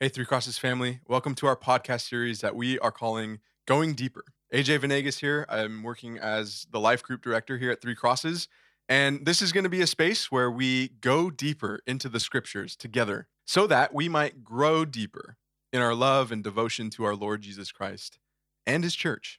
Hey, Three Crosses family. Welcome to our podcast series that we are calling Going Deeper. AJ Vanegas here. I'm working as the life group director here at Three Crosses. And this is going to be a space where we go deeper into the scriptures together so that we might grow deeper in our love and devotion to our Lord Jesus Christ and his church.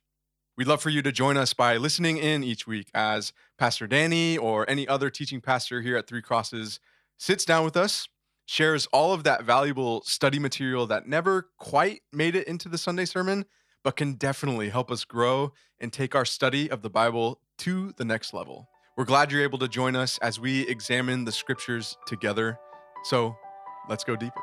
We'd love for you to join us by listening in each week as Pastor Danny or any other teaching pastor here at Three Crosses sits down with us shares all of that valuable study material that never quite made it into the Sunday sermon, but can definitely help us grow and take our study of the Bible to the next level. We're glad you're able to join us as we examine the scriptures together. So let's go deeper.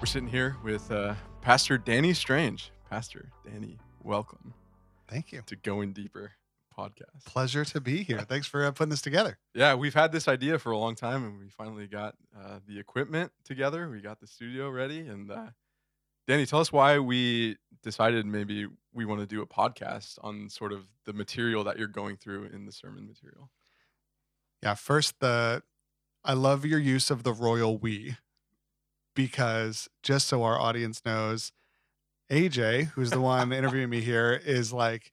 We're sitting here with uh, Pastor Danny Strange. Pastor Danny, welcome. Thank you. To Going Deeper podcast. Pleasure to be here. Thanks for uh, putting this together. Yeah, we've had this idea for a long time, and we finally got uh, the equipment together. We got the studio ready, and uh, Danny, tell us why we decided maybe we want to do a podcast on sort of the material that you're going through in the sermon material. Yeah, first the I love your use of the royal we because just so our audience knows, AJ, who's the one interviewing me here, is like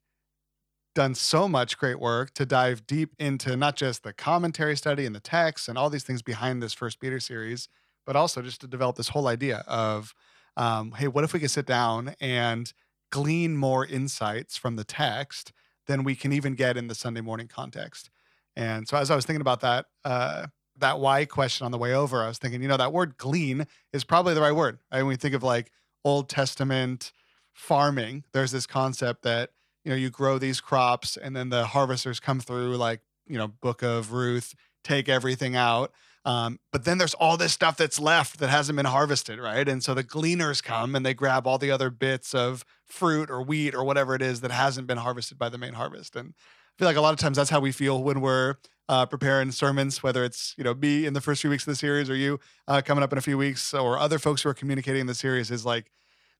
done so much great work to dive deep into not just the commentary study and the text and all these things behind this first Peter series, but also just to develop this whole idea of, um, hey, what if we could sit down and glean more insights from the text than we can even get in the Sunday morning context? And so as I was thinking about that, uh, that why question on the way over, I was thinking, you know, that word glean is probably the right word. Right? mean, we think of like Old Testament farming, there's this concept that you know you grow these crops and then the harvesters come through, like you know Book of Ruth, take everything out. Um, but then there's all this stuff that's left that hasn't been harvested, right? And so the gleaners come and they grab all the other bits of fruit or wheat or whatever it is that hasn't been harvested by the main harvest. And I feel like a lot of times that's how we feel when we're uh, preparing sermons, whether it's you know me in the first few weeks of the series or you uh, coming up in a few weeks or other folks who are communicating the series is like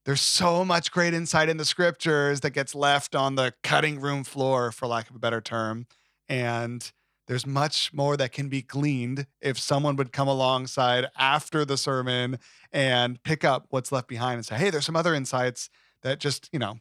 there's so much great insight in the scriptures that gets left on the cutting room floor, for lack of a better term, and there's much more that can be gleaned if someone would come alongside after the sermon and pick up what's left behind and say, hey, there's some other insights that just, you know,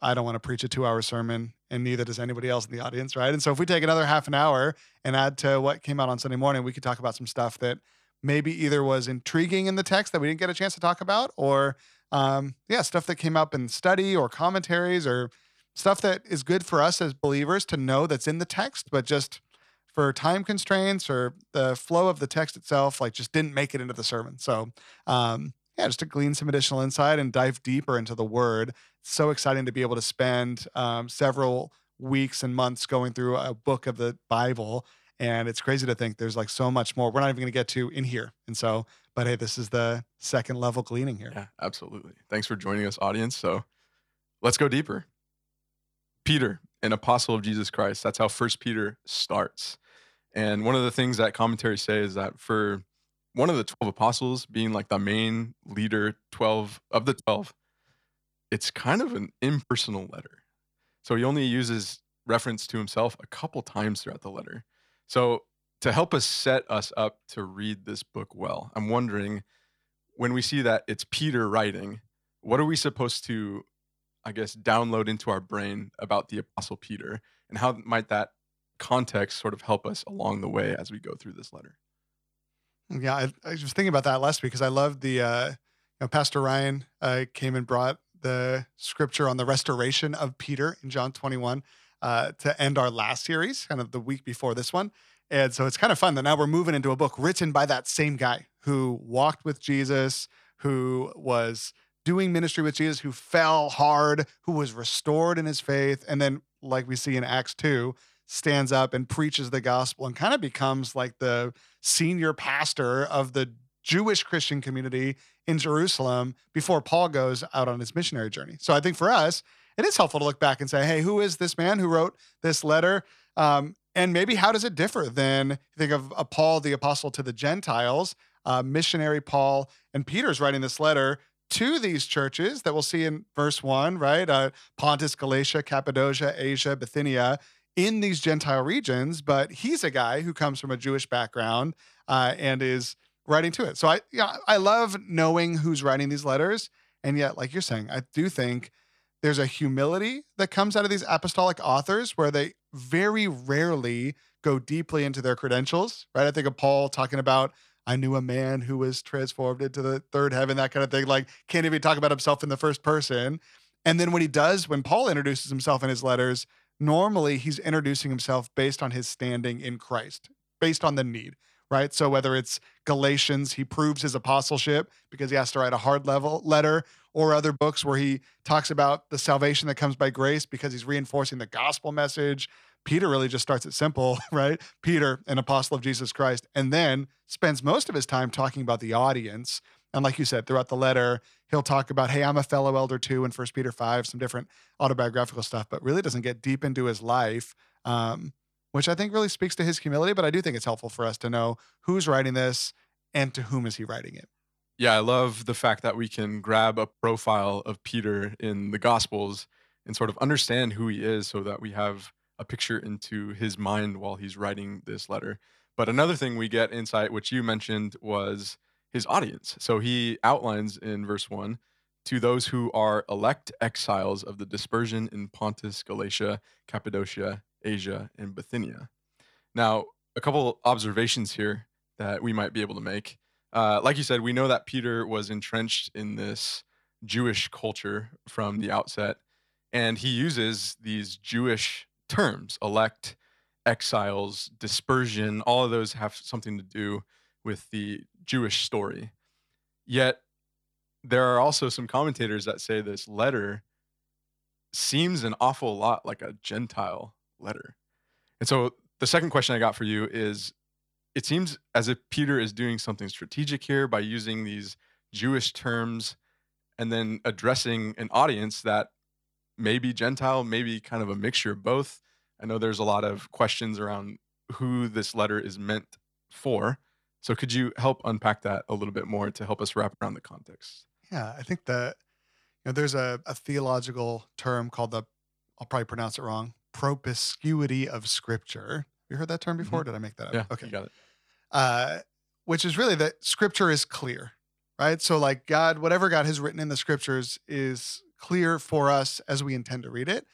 I don't want to preach a two hour sermon and neither does anybody else in the audience, right? And so if we take another half an hour and add to what came out on Sunday morning, we could talk about some stuff that maybe either was intriguing in the text that we didn't get a chance to talk about, or um, yeah, stuff that came up in study or commentaries or stuff that is good for us as believers to know that's in the text, but just for time constraints or the flow of the text itself, like just didn't make it into the sermon. So, um, yeah, just to glean some additional insight and dive deeper into the word. It's so exciting to be able to spend um, several weeks and months going through a book of the Bible. And it's crazy to think there's like so much more we're not even going to get to in here. And so, but hey, this is the second level gleaning here. Yeah, absolutely. Thanks for joining us, audience. So let's go deeper. Peter, an apostle of Jesus Christ. That's how First Peter starts. And one of the things that commentaries say is that for one of the 12 apostles being like the main leader 12 of the 12 it's kind of an impersonal letter. So he only uses reference to himself a couple times throughout the letter. So to help us set us up to read this book well i'm wondering when we see that it's peter writing what are we supposed to i guess download into our brain about the apostle peter? And how might that context sort of help us along the way as we go through this letter yeah, I, I was thinking about that last week because I loved the uh, you know, Pastor Ryan uh, came and brought the scripture on the restoration of Peter in John 21 uh, to end our last series, kind of the week before this one. And so it's kind of fun that now we're moving into a book written by that same guy who walked with Jesus, who was doing ministry with Jesus, who fell hard, who was restored in his faith. And then, like we see in Acts 2, stands up and preaches the gospel and kind of becomes like the senior pastor of the Jewish Christian community in Jerusalem before Paul goes out on his missionary journey. So I think for us, it is helpful to look back and say, hey, who is this man who wrote this letter? Um, and maybe how does it differ than think of a Paul the apostle to the Gentiles, uh, missionary Paul, and Peter's writing this letter to these churches that we'll see in verse one, right? Uh, Pontus, Galatia, Cappadocia, Asia, Bithynia, in these Gentile regions, but he's a guy who comes from a Jewish background uh, and is writing to it. So I, yeah, I love knowing who's writing these letters, and yet, like you're saying, I do think there's a humility that comes out of these apostolic authors where they very rarely go deeply into their credentials, right? I think of Paul talking about I knew a man who was transformed into the third heaven, that kind of thing. Like, can't even talk about himself in the first person. And then when he does, when Paul introduces himself in his letters, normally he's introducing himself based on his standing in Christ, based on the need, right? So whether it's Galatians, he proves his apostleship because he has to write a hard level letter, or other books where he talks about the salvation that comes by grace because he's reinforcing the gospel message. Peter really just starts it simple, right? Peter, an apostle of Jesus Christ, and then spends most of his time talking about the audience. And like you said, throughout the letter, he'll talk about, hey, I'm a fellow elder too in First Peter 5, some different autobiographical stuff, but really doesn't get deep into his life, um, which I think really speaks to his humility. But I do think it's helpful for us to know who's writing this and to whom is he writing it. Yeah, I love the fact that we can grab a profile of Peter in the Gospels and sort of understand who he is so that we have a picture into his mind while he's writing this letter. But another thing we get insight, which you mentioned, was his audience. So he outlines in verse 1 to those who are elect exiles of the dispersion in Pontus, Galatia, Cappadocia, Asia, and Bithynia. Now, a couple observations here that we might be able to make. Uh, like you said, we know that Peter was entrenched in this Jewish culture from the outset, and he uses these Jewish terms elect, exiles, dispersion, all of those have something to do with the Jewish story. Yet, there are also some commentators that say this letter seems an awful lot like a Gentile letter. And so, the second question I got for you is it seems as if Peter is doing something strategic here by using these Jewish terms and then addressing an audience that may be Gentile, maybe kind of a mixture of both. I know there's a lot of questions around who this letter is meant for. So could you help unpack that a little bit more to help us wrap around the context? Yeah, I think that you know there's a, a theological term called the I'll probably pronounce it wrong, promiscuity of scripture. You heard that term before? Mm-hmm. Did I make that up? Yeah, okay. You got it. Uh, which is really that scripture is clear, right? So like God, whatever God has written in the scriptures is clear for us as we intend to read it.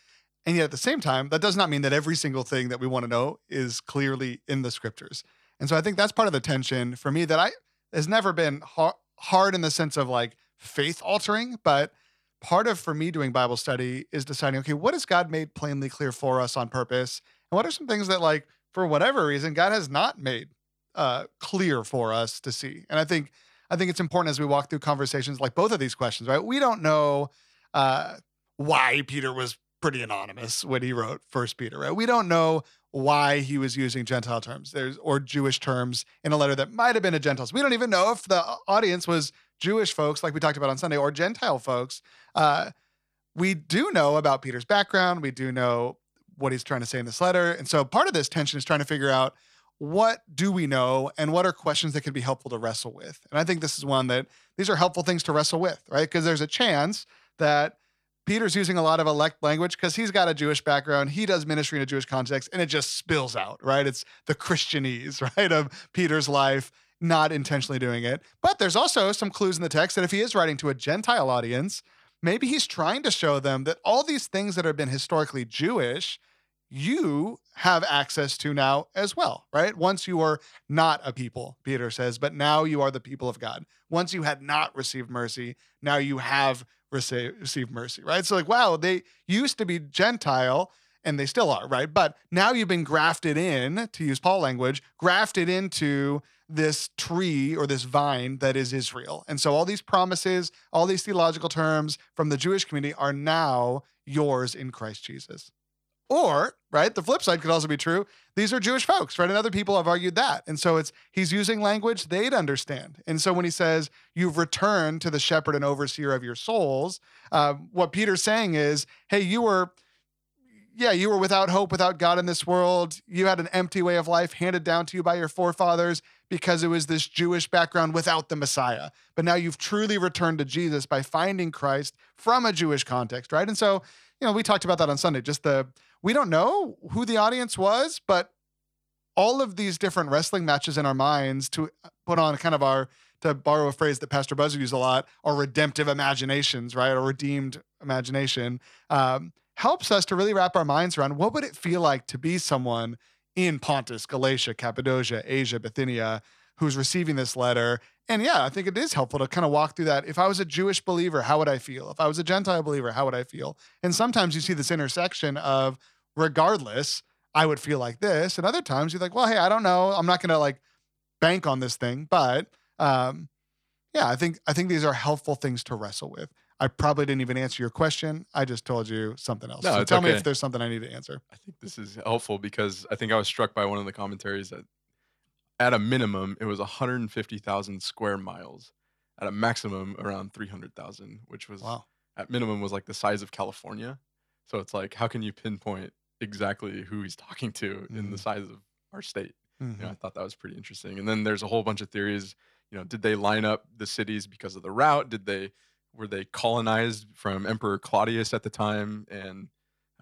And yet at the same time, that does not mean that every single thing that we want to know is clearly in the scriptures. And so I think that's part of the tension for me that I has never been hard, hard in the sense of like faith altering, but part of for me doing Bible study is deciding, okay, what has God made plainly clear for us on purpose? And what are some things that like for whatever reason God has not made uh, clear for us to see? And I think I think it's important as we walk through conversations like both of these questions, right? We don't know uh, why Peter was pretty anonymous when he wrote First Peter, right? We don't know why he was using Gentile terms there's or Jewish terms in a letter that might have been to Gentiles. We don't even know if the audience was Jewish folks, like we talked about on Sunday, or Gentile folks. Uh, we do know about Peter's background. We do know what he's trying to say in this letter. And so part of this tension is trying to figure out what do we know and what are questions that can be helpful to wrestle with. And I think this is one that these are helpful things to wrestle with, right? Because there's a chance that Peter's using a lot of elect language because he's got a Jewish background. He does ministry in a Jewish context, and it just spills out, right? It's the Christianese, right, of Peter's life, not intentionally doing it. But there's also some clues in the text that if he is writing to a Gentile audience, maybe he's trying to show them that all these things that have been historically Jewish, you have access to now as well, right? Once you were not a people, Peter says, but now you are the people of God. Once you had not received mercy, now you have receive, mercy, right? So, like, wow, they used to be Gentile and they still are, right? But now you've been grafted in, to use Paul language, grafted into this tree or this vine that is Israel. And so all these promises, all these theological terms from the Jewish community are now yours in Christ Jesus. Or, right, the flip side could also be true. These are Jewish folks, right? And other people have argued that. And so it's he's using language they'd understand. And so when he says, you've returned to the shepherd and overseer of your souls, uh, what Peter's saying is, hey, you were, yeah, you were without hope, without God in this world. You had an empty way of life handed down to you by your forefathers because it was this Jewish background without the Messiah. But now you've truly returned to Jesus by finding Christ from a Jewish context, right? And so, you know, we talked about that on Sunday, just the we don't know who the audience was, but all of these different wrestling matches in our minds to put on kind of our to borrow a phrase that Pastor Buzzer used a lot, our redemptive imaginations, right? Our redeemed imagination um, helps us to really wrap our minds around what would it feel like to be someone in Pontus, Galatia, Cappadocia, Asia, Bithynia, who's receiving this letter. And yeah, I think it is helpful to kind of walk through that. If I was a Jewish believer, how would I feel? If I was a Gentile believer, how would I feel? And sometimes you see this intersection of regardless, I would feel like this. And other times you're like, well, hey, I don't know. I'm not going to like bank on this thing. But um, yeah, I think I think these are helpful things to wrestle with. I probably didn't even answer your question. I just told you something else. No, so tell me if there's something I need to answer. I think this is helpful because I think I was struck by one of the commentaries that at a minimum it was 150,000 square miles, at a maximum around 300,000, which was Wow. at minimum was like the size of California. So it's like how can you pinpoint exactly who he's talking to in the Mhm. size of our state? Mhm. You know, I thought that was pretty interesting. And then there's a whole bunch of theories. You know, did they line up the cities because of the route? Did they were they colonized from Emperor Claudius at the time? And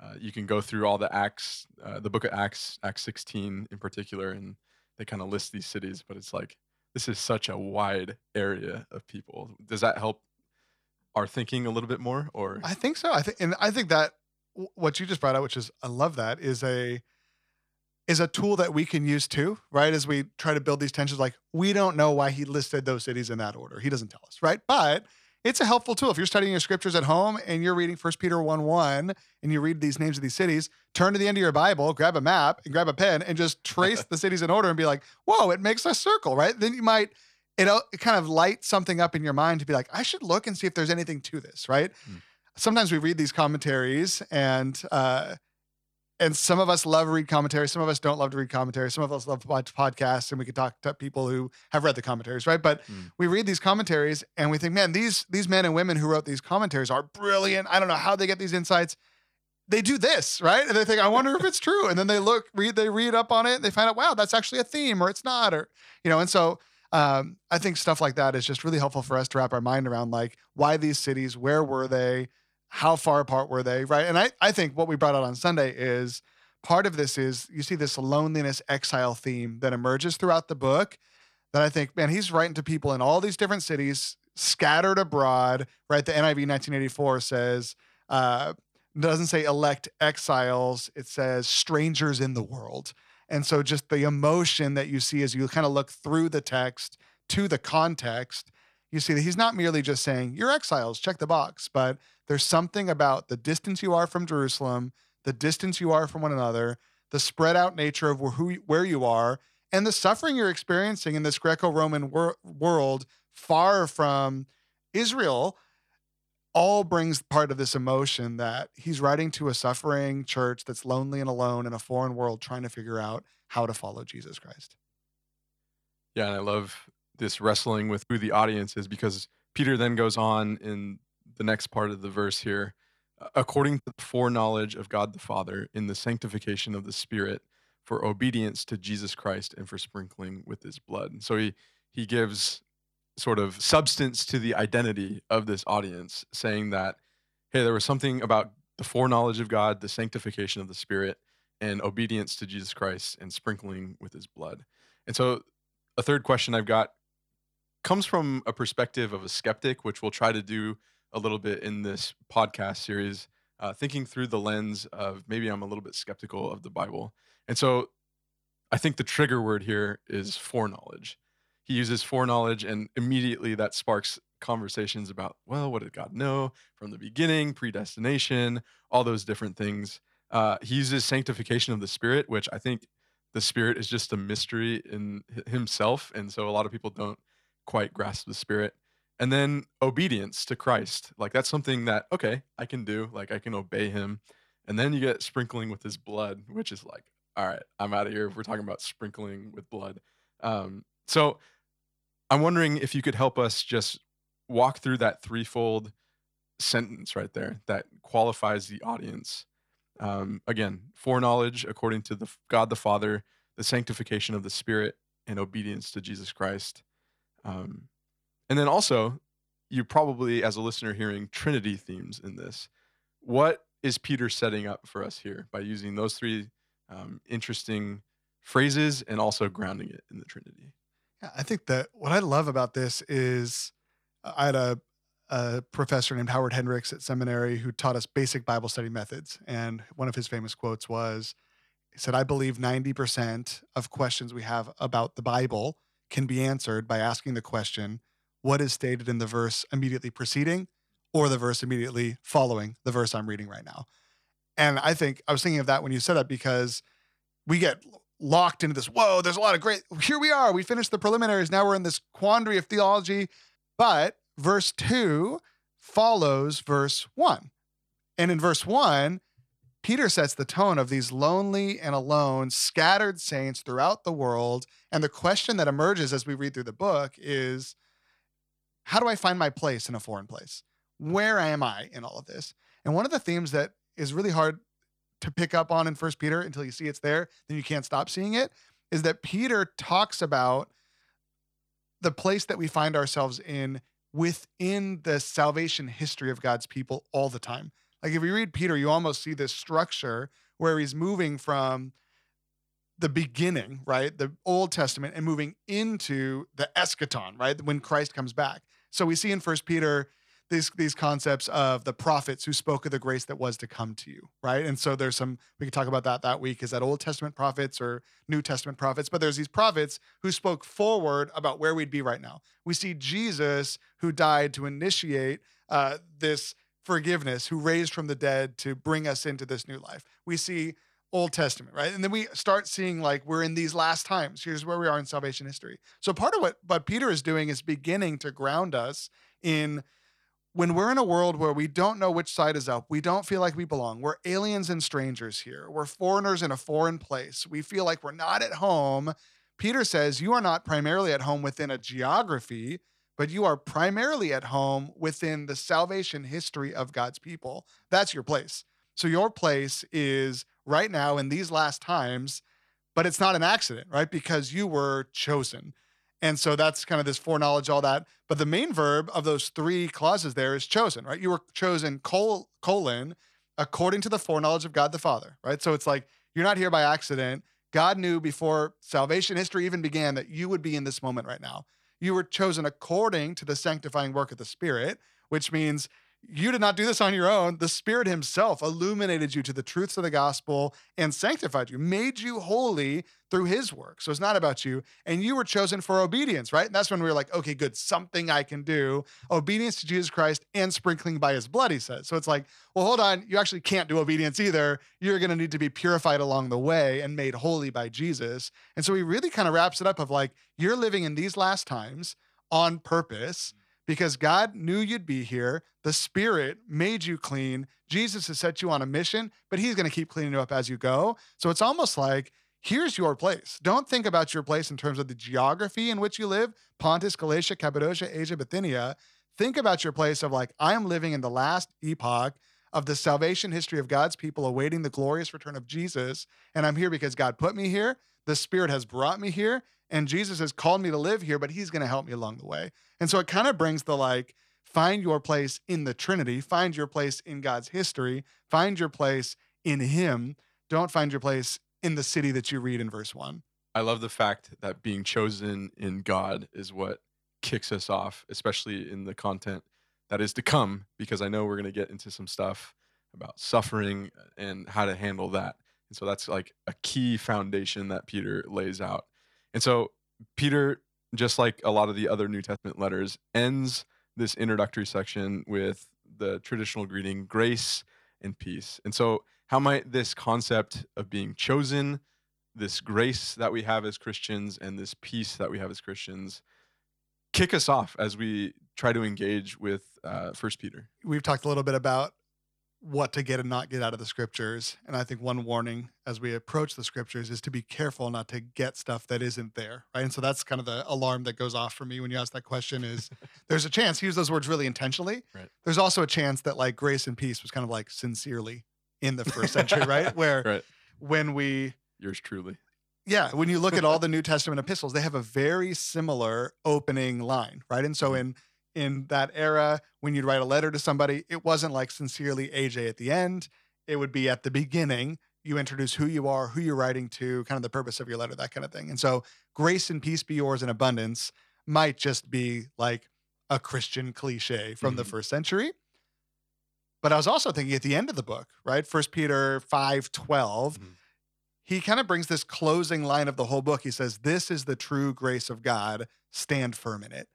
uh, you can go through all the Acts, uh, the Book of Acts, Acts 16 in particular, and they kind of list these cities. But it's like this is such a wide area of people. Does that help our thinking a little bit more? Or I think so. I think, and I think that what you just brought out, which is I love that, is a is a tool that we can use too, right? As we try to build these tensions, like we don't know why he listed those cities in that order. He doesn't tell us, right? But it's a helpful tool. If you're studying your scriptures at home and you're reading 1 Peter 1 1 and you read these names of these cities, turn to the end of your Bible, grab a map and grab a pen and just trace the cities in order and be like, whoa, it makes a circle, right? Then you might, it, it kind of light something up in your mind to be like, I should look and see if there's anything to this, right? Mm. Sometimes we read these commentaries and, uh, and some of us love read commentaries. Some of us don't love to read commentaries. Some of us love to watch podcasts, and we could talk to people who have read the commentaries, right? But Mm. we read these commentaries, and we think, man, these these men and women who wrote these commentaries are brilliant. I don't know how they get these insights. They do this, right? And they think, I wonder if it's true. And then they look, read, they read up on it, and they find out, wow, that's actually a theme, or it's not, or you know. And so um, I think stuff like that is just really helpful for us to wrap our mind around, like why these cities, where were they, how far apart were they, right? And I I think what we brought out on Sunday is part of this is you see this loneliness exile theme that emerges throughout the book that I think, man, he's writing to people in all these different cities scattered abroad, right? The NIV 1984 says, uh, doesn't say elect exiles, it says strangers in the world. And so just the emotion that you see as you kind of look through the text to the context, you see that he's not merely just saying, you're exiles, check the box, but there's something about the distance you are from Jerusalem, the distance you are from one another, the spread out nature of where, who, where you are, and the suffering you're experiencing in this Greco Roman wor- world far from Israel all brings part of this emotion that he's writing to a suffering church that's lonely and alone in a foreign world trying to figure out how to follow Jesus Christ. Yeah, and I love this wrestling with who the audience is because Peter then goes on in the next part of the verse here, according to the foreknowledge of God the Father, in the sanctification of the Spirit, for obedience to Jesus Christ and for sprinkling with his blood. And so he he gives sort of substance to the identity of this audience, saying that, hey, there was something about the foreknowledge of God, the sanctification of the Spirit, and obedience to Jesus Christ and sprinkling with his blood. And so a third question I've got comes from a perspective of a skeptic, which we'll try to do a little bit in this podcast series, uh, thinking through the lens of maybe I'm a little bit skeptical of the Bible. And so I think the trigger word here is foreknowledge. He uses foreknowledge, and immediately that sparks conversations about, well, what did God know from the beginning, predestination, all those different things. Uh, he uses sanctification of the Spirit, which I think the Spirit is just a mystery in himself. And so a lot of people don't quite grasp the Spirit. And then obedience to Christ. Like that's something that, okay, I can do. Like I can obey him. And then you get sprinkling with his blood, which is like, all right, I'm out of here if we're talking about sprinkling with blood. Um, so I'm wondering if you could help us just walk through that threefold sentence right there that qualifies the audience. Um, again, foreknowledge according to the God the Father, the sanctification of the Spirit, and obedience to Jesus Christ. Um, and then also, you probably, as a listener, hearing Trinity themes in this. What is Peter setting up for us here by using those three um, interesting phrases and also grounding it in the Trinity? Yeah, I think that what I love about this is uh, I had a, a professor named Howard Hendricks at seminary who taught us basic Bible study methods. And one of his famous quotes was, he said, I believe 90% of questions we have about the Bible can be answered by asking the question, what is stated in the verse immediately preceding or the verse immediately following the verse I'm reading right now? And I think I was thinking of that when you said that because we get locked into this, whoa, there's a lot of great, here we are. We finished the preliminaries. Now we're in this quandary of theology. But verse two follows verse one. And in verse one, Peter sets the tone of these lonely and alone, scattered saints throughout the world. And the question that emerges as we read through the book is how do I find my place in a foreign place? Where am I in all of this? And one of the themes that is really hard to pick up on in First Peter until you see it's there, then you can't stop seeing it, is that Peter talks about the place that we find ourselves in within the salvation history of God's people all the time. Like if you read Peter, you almost see this structure where he's moving from the beginning, right? The Old Testament and moving into the eschaton, right? When Christ comes back. So we see in First Peter these these concepts of the prophets who spoke of the grace that was to come to you, right? And so there's some we can talk about that that week. Is that Old Testament prophets or New Testament prophets? But there's these prophets who spoke forward about where we'd be right now. We see Jesus who died to initiate uh, this forgiveness, who raised from the dead to bring us into this new life. We see Old Testament, right? And then we start seeing like we're in these last times. Here's where we are in salvation history. So part of what what Peter is doing is beginning to ground us in when we're in a world where we don't know which side is up, we don't feel like we belong. We're aliens and strangers here. We're foreigners in a foreign place. We feel like we're not at home. Peter says, You are not primarily at home within a geography, but you are primarily at home within the salvation history of God's people. That's your place. So, your place is right now in these last times, but it's not an accident, right? Because you were chosen. And so that's kind of this foreknowledge, all that. But the main verb of those three clauses there is chosen, right? You were chosen col- colon according to the foreknowledge of God the Father, right? So it's like you're not here by accident. God knew before salvation history even began that you would be in this moment right now. You were chosen according to the sanctifying work of the Spirit, which means you did not do this on your own. The Spirit Himself illuminated you to the truths of the gospel and sanctified you, made you holy through His work. So it's not about you. And you were chosen for obedience, right? And that's when we were like, okay, good, something I can do. Obedience to Jesus Christ and sprinkling by His blood, He says. So it's like, well, hold on, you actually can't do obedience either. You're going to need to be purified along the way and made holy by Jesus. And so He really kind of wraps it up of like, you're living in these last times on purpose because God knew you'd be here. The Spirit made you clean. Jesus has set you on a mission, but He's going to keep cleaning you up as you go. So it's almost like, here's your place. Don't think about your place in terms of the geography in which you live Pontus, Galatia, Cappadocia, Asia, Bithynia. Think about your place of like, I am living in the last epoch of the salvation history of God's people awaiting the glorious return of Jesus. And I'm here because God put me here. The Spirit has brought me here and Jesus has called me to live here, but he's going to help me along the way. And so it kind of brings the like, find your place in the Trinity, find your place in God's history, find your place in him. Don't find your place in the city that you read in verse one. I love the fact that being chosen in God is what kicks us off, especially in the content that is to come, because I know we're going to get into some stuff about suffering and how to handle that. And so that's like a key foundation that Peter lays out. And so Peter, just like a lot of the other New Testament letters, ends this introductory section with the traditional greeting, grace and peace. And so, how might this concept of being chosen, this grace that we have as Christians, and this peace that we have as Christians kick us off as we try to engage with uh, First Peter? We've talked a little bit about what to get and not get out of the scriptures. And I think one warning as we approach the scriptures is to be careful not to get stuff that isn't there. Right. And so that's kind of the alarm that goes off for me when you ask that question is there's a chance, use those words really intentionally. Right. There's also a chance that like grace and peace was kind of like sincerely in the first century, right? Where right. when we yours truly. Yeah, when you look at all the New Testament epistles, they have a very similar opening line, right? And so mm-hmm. in in that era when you'd write a letter to somebody, it wasn't like sincerely AJ at the end. it would be at the beginning. You introduce who you are, who you're writing to, kind of the purpose of your letter, that kind of thing. And so, grace and peace be yours in abundance might just be like a Christian cliche from mm-hmm. the first century. But I was also thinking at the end of the book, right? First Peter 5 12, mm-hmm. he kind of brings this closing line of the whole book. He says, This is the true grace of God, stand firm in it.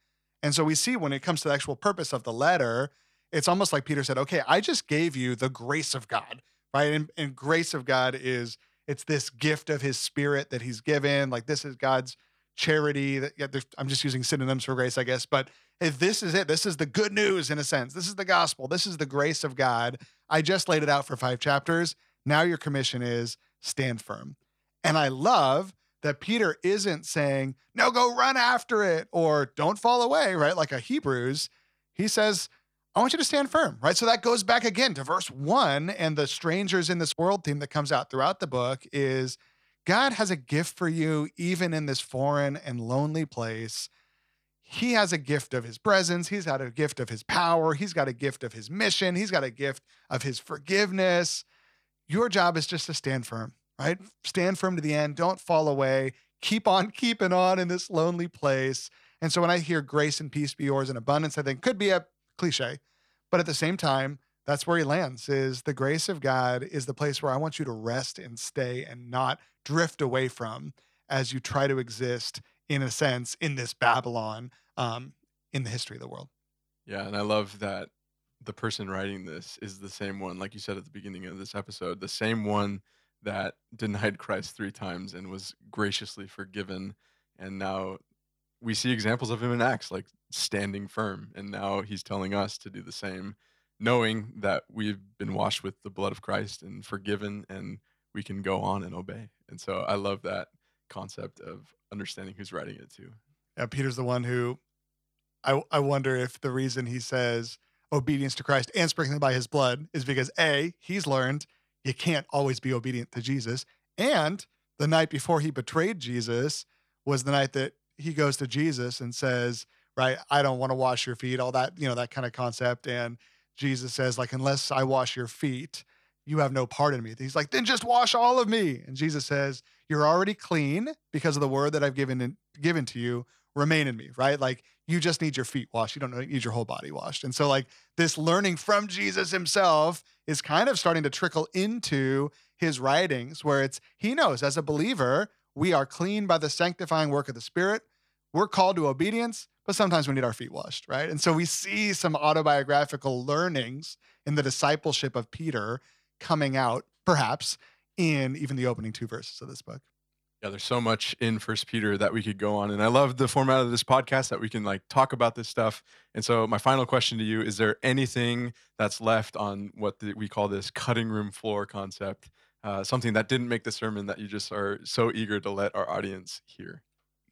And so we see when it comes to the actual purpose of the letter, it's almost like Peter said, Okay, I just gave you the grace of God, right? And, and grace of God is it's this gift of his spirit that he's given. Like this is God's charity. That yeah, I'm just using synonyms for grace, I guess. But if this is it, this is the good news in a sense. This is the gospel. This is the grace of God. I just laid it out for five chapters. Now your commission is stand firm. And I love that Peter isn't saying, no, go run after it or don't fall away, right? Like a Hebrews. He says, I want you to stand firm, right? So that goes back again to verse one and the strangers in this world theme that comes out throughout the book is God has a gift for you, even in this foreign and lonely place. He has a gift of his presence. He's got a gift of his power. He's got a gift of his mission. He's got a gift of his forgiveness. Your job is just to stand firm, right? Stand firm to the end. Don't fall away. Keep on keeping on in this lonely place. And so when I hear grace and peace be yours in abundance, I think could be a cliche, but at the same time, that's where he lands is the grace of God is the place where I want you to rest and stay and not drift away from as you try to exist in a sense in this Babylon um, in the history of the world. Yeah, and I love that the person writing this is the same one, like you said at the beginning of this episode, the same one that denied Christ three times and was graciously forgiven. And now we see examples of him in Acts, like standing firm. And now he's telling us to do the same knowing that we've been washed with the blood of Christ and forgiven and we can go on and obey. And so I love that concept of understanding who's writing it to. Yeah, Peter's the one who I I wonder if the reason he says obedience to Christ and sprinkling by his blood is because A, he's learned you can't always be obedient to Jesus. And the night before he betrayed Jesus was the night that he goes to Jesus and says, Right, I don't want to wash your feet, all that, you know, that kind of concept. And Jesus says, like, unless I wash your feet, you have no part in me. He's like, then just wash all of me. And Jesus says, You're already clean because of the word that I've given in, given to you. Remain in me, right? Like you just need your feet washed. You don't need your whole body washed. And so, like this learning from Jesus himself is kind of starting to trickle into his writings, where it's he knows as a believer, we are clean by the sanctifying work of the Spirit. We're called to obedience, but sometimes we need our feet washed, right? And so we see some autobiographical learnings in the discipleship of Peter coming out, perhaps, in even the opening two verses of this book. Yeah, there's so much in First Peter that we could go on, and I love the format of this podcast that we can like talk about this stuff. And so, my final question to you: Is there anything that's left on what the, we call this cutting room floor concept? Uh, something that didn't make the sermon that you just are so eager to let our audience hear?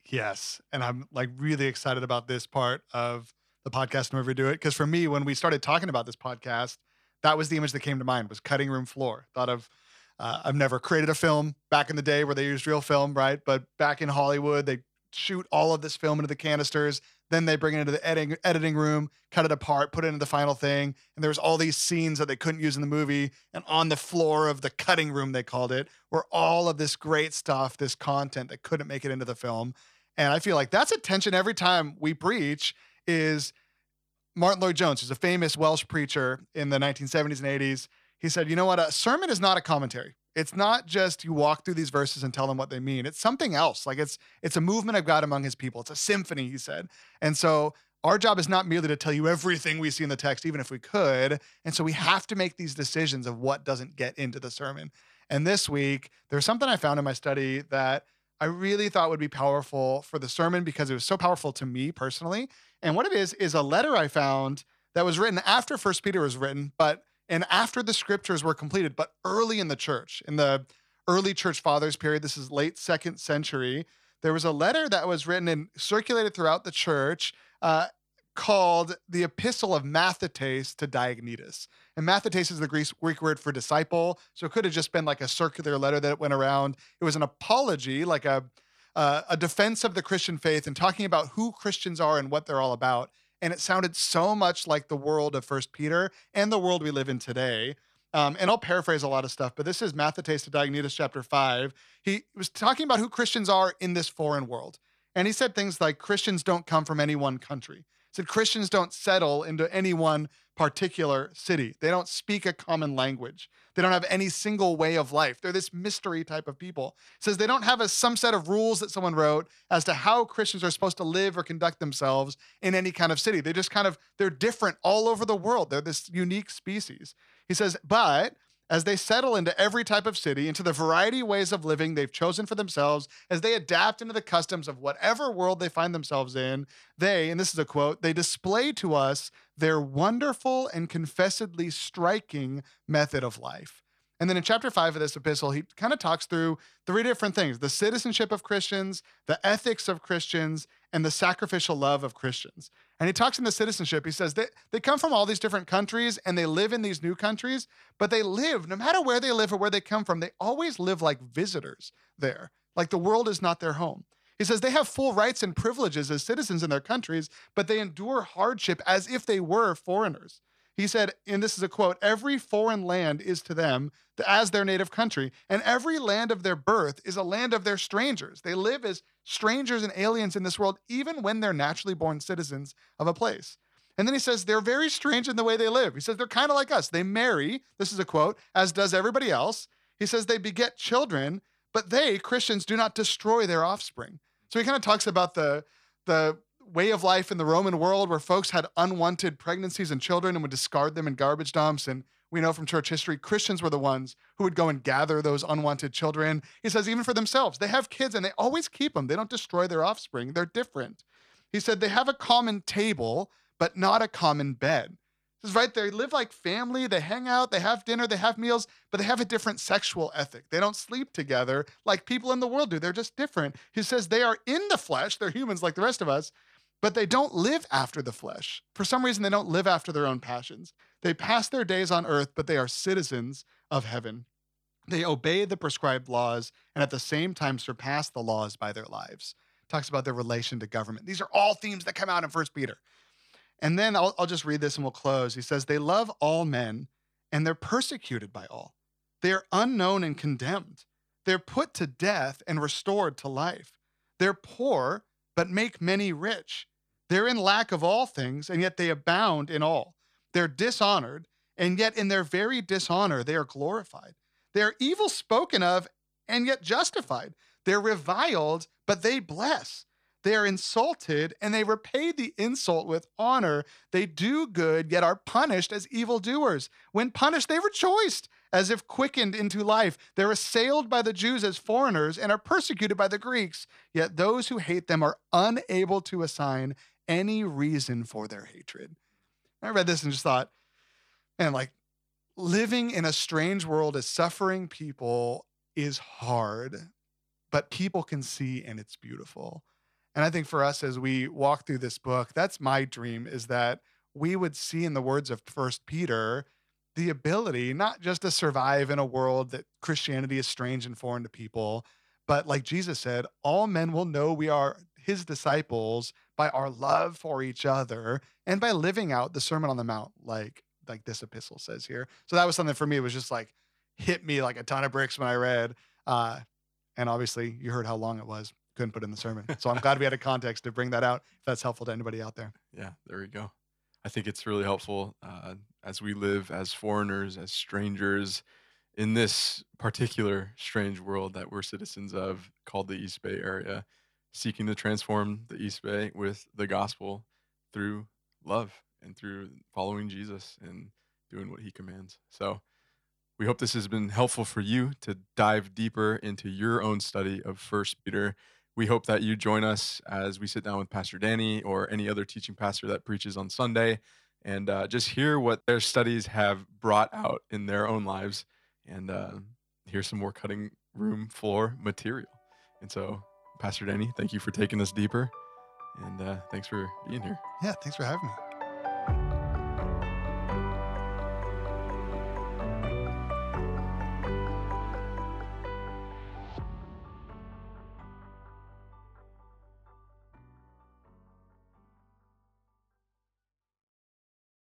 Yes. And I'm like really excited about this part of the podcast whenever we do it. Because for me, when we started talking about this podcast, that was the image that came to mind was cutting room floor. Thought of uh, I've never created a film back in the day where they used real film, right? But back in Hollywood, they shoot all of this film into the canisters. Then they bring it into the editing, editing room, cut it apart, put it into the final thing. And there was all these scenes that they couldn't use in the movie. And on the floor of the cutting room, they called it, were all of this great stuff, this content that couldn't make it into the film. And I feel like that's a tension every time we preach is Martyn Lloyd-Jones, who's a famous Welsh preacher in the 1970s and 80s. He said, you know what? A sermon is not a commentary. It's not just you walk through these verses and tell them what they mean. It's something else. Like it's it's a movement of God among his people. It's a symphony, he said. And so our job is not merely to tell you everything we see in the text, even if we could. And so we have to make these decisions of what doesn't get into the sermon. And this week, there's something I found in my study that I really thought would be powerful for the sermon because it was so powerful to me personally. And what it is is a letter I found that was written after First Peter was written, but and after the scriptures were completed, but early in the church, in the early church fathers period. This is late second century. There was a letter that was written and circulated throughout the church uh, called the Epistle of Mathetes to Diognetus. And Mathetes is the Greek word for disciple. So it could have just been like a circular letter that went around. It was an apology, like a, uh, a defense of the Christian faith and talking about who Christians are and what they're all about. And it sounded so much like the world of First Peter and the world we live in today. Um, and I'll paraphrase a lot of stuff, but this is Mathetes to Diognetus chapter five. He was talking about who Christians are in this foreign world. And he said things like Christians don't come from any one country. He said Christians don't settle into any one particular city. They don't speak a common language. They don't have any single way of life. They're this mystery type of people. It says they don't have a, some set of rules that someone wrote as to how Christians are supposed to live or conduct themselves in any kind of city. They just kind of, they're different all over the world. They're this unique species. He says, but as they settle into every type of city, into the variety of ways of living they've chosen for themselves, as they adapt into the customs of whatever world they find themselves in, they, and this is a quote, they display to us their wonderful and confessedly striking method of life. And then in chapter five of this epistle, he kind of talks through three different things the citizenship of Christians, the ethics of Christians, and the sacrificial love of Christians. And he talks in the citizenship, he says that they come from all these different countries and they live in these new countries, but they live, no matter where they live or where they come from, they always live like visitors there. Like the world is not their home. He says they have full rights and privileges as citizens in their countries, but they endure hardship as if they were foreigners. He said, and this is a quote every foreign land is to them as their native country, and every land of their birth is a land of their strangers. They live as strangers and aliens in this world, even when they're naturally born citizens of a place. And then he says they're very strange in the way they live. He says they're kind of like us. They marry, this is a quote, as does everybody else. He says they beget children, but they, Christians, do not destroy their offspring. So he kind of talks about the the way of life in the Roman world where folks had unwanted pregnancies and children and would discard them in garbage dumps. And we know from church history, Christians were the ones who would go and gather those unwanted children. He says, even for themselves, they have kids and they always keep them. They don't destroy their offspring, they're different. He said, they have a common table, but not a common bed. This is right. They live like family. They hang out. They have dinner. They have meals, but they have a different sexual ethic. They don't sleep together like people in the world do. They're just different. He says they are in the flesh. They're humans like the rest of us, but they don't live after the flesh. For some reason, they don't live after their own passions. They pass their days on earth, but they are citizens of heaven. They obey the prescribed laws and at the same time surpass the laws by their lives. Talks about their relation to government. These are all themes that come out in First Peter. And then I'll, I'll just read this and we'll close. He says, They love all men and they're persecuted by all. They are unknown and condemned. They're put to death and restored to life. They're poor, but make many rich. They're in lack of all things, and yet they abound in all. They're dishonored, and yet in their very dishonor, they are glorified. They are evil spoken of, and yet justified. They're reviled, but they bless. They are insulted, and they repay the insult with honor. They do good, yet are punished as evildoers. When punished, they rejoiced as if quickened into life. They're assailed by the Jews as foreigners and are persecuted by the Greeks, yet those who hate them are unable to assign any reason for their hatred. I read this and just thought, man, like living in a strange world as suffering people is hard, but people can see and it's beautiful. And I think for us as we walk through this book, that's my dream is that we would see in the words of First Peter the ability not just to survive in a world that Christianity is strange and foreign to people, but like Jesus said, all men will know we are his disciples by our love for each other and by living out the Sermon on the Mount, like like this epistle says here. So that was something for me. It was just like hit me like a ton of bricks when I read. Uh, and obviously, you heard how long it was. Couldn't put in the sermon. So I'm glad we had a context to bring that out. If that's helpful to anybody out there. Yeah, there we go. I think it's really helpful uh, as we live as foreigners, as strangers in this particular strange world that we're citizens of called the East Bay area seeking to transform the East Bay with the gospel through love and through following Jesus and doing what he commands. So we hope this has been helpful for you to dive deeper into your own study of First Peter. We hope that you join us as we sit down with Pastor Danny or any other teaching pastor that preaches on Sunday and uh, just hear what their studies have brought out in their own lives and uh, hear some more cutting room floor material. And so Pastor Danny, thank you for taking us deeper. And uh, thanks for being here. Yeah, thanks for having me.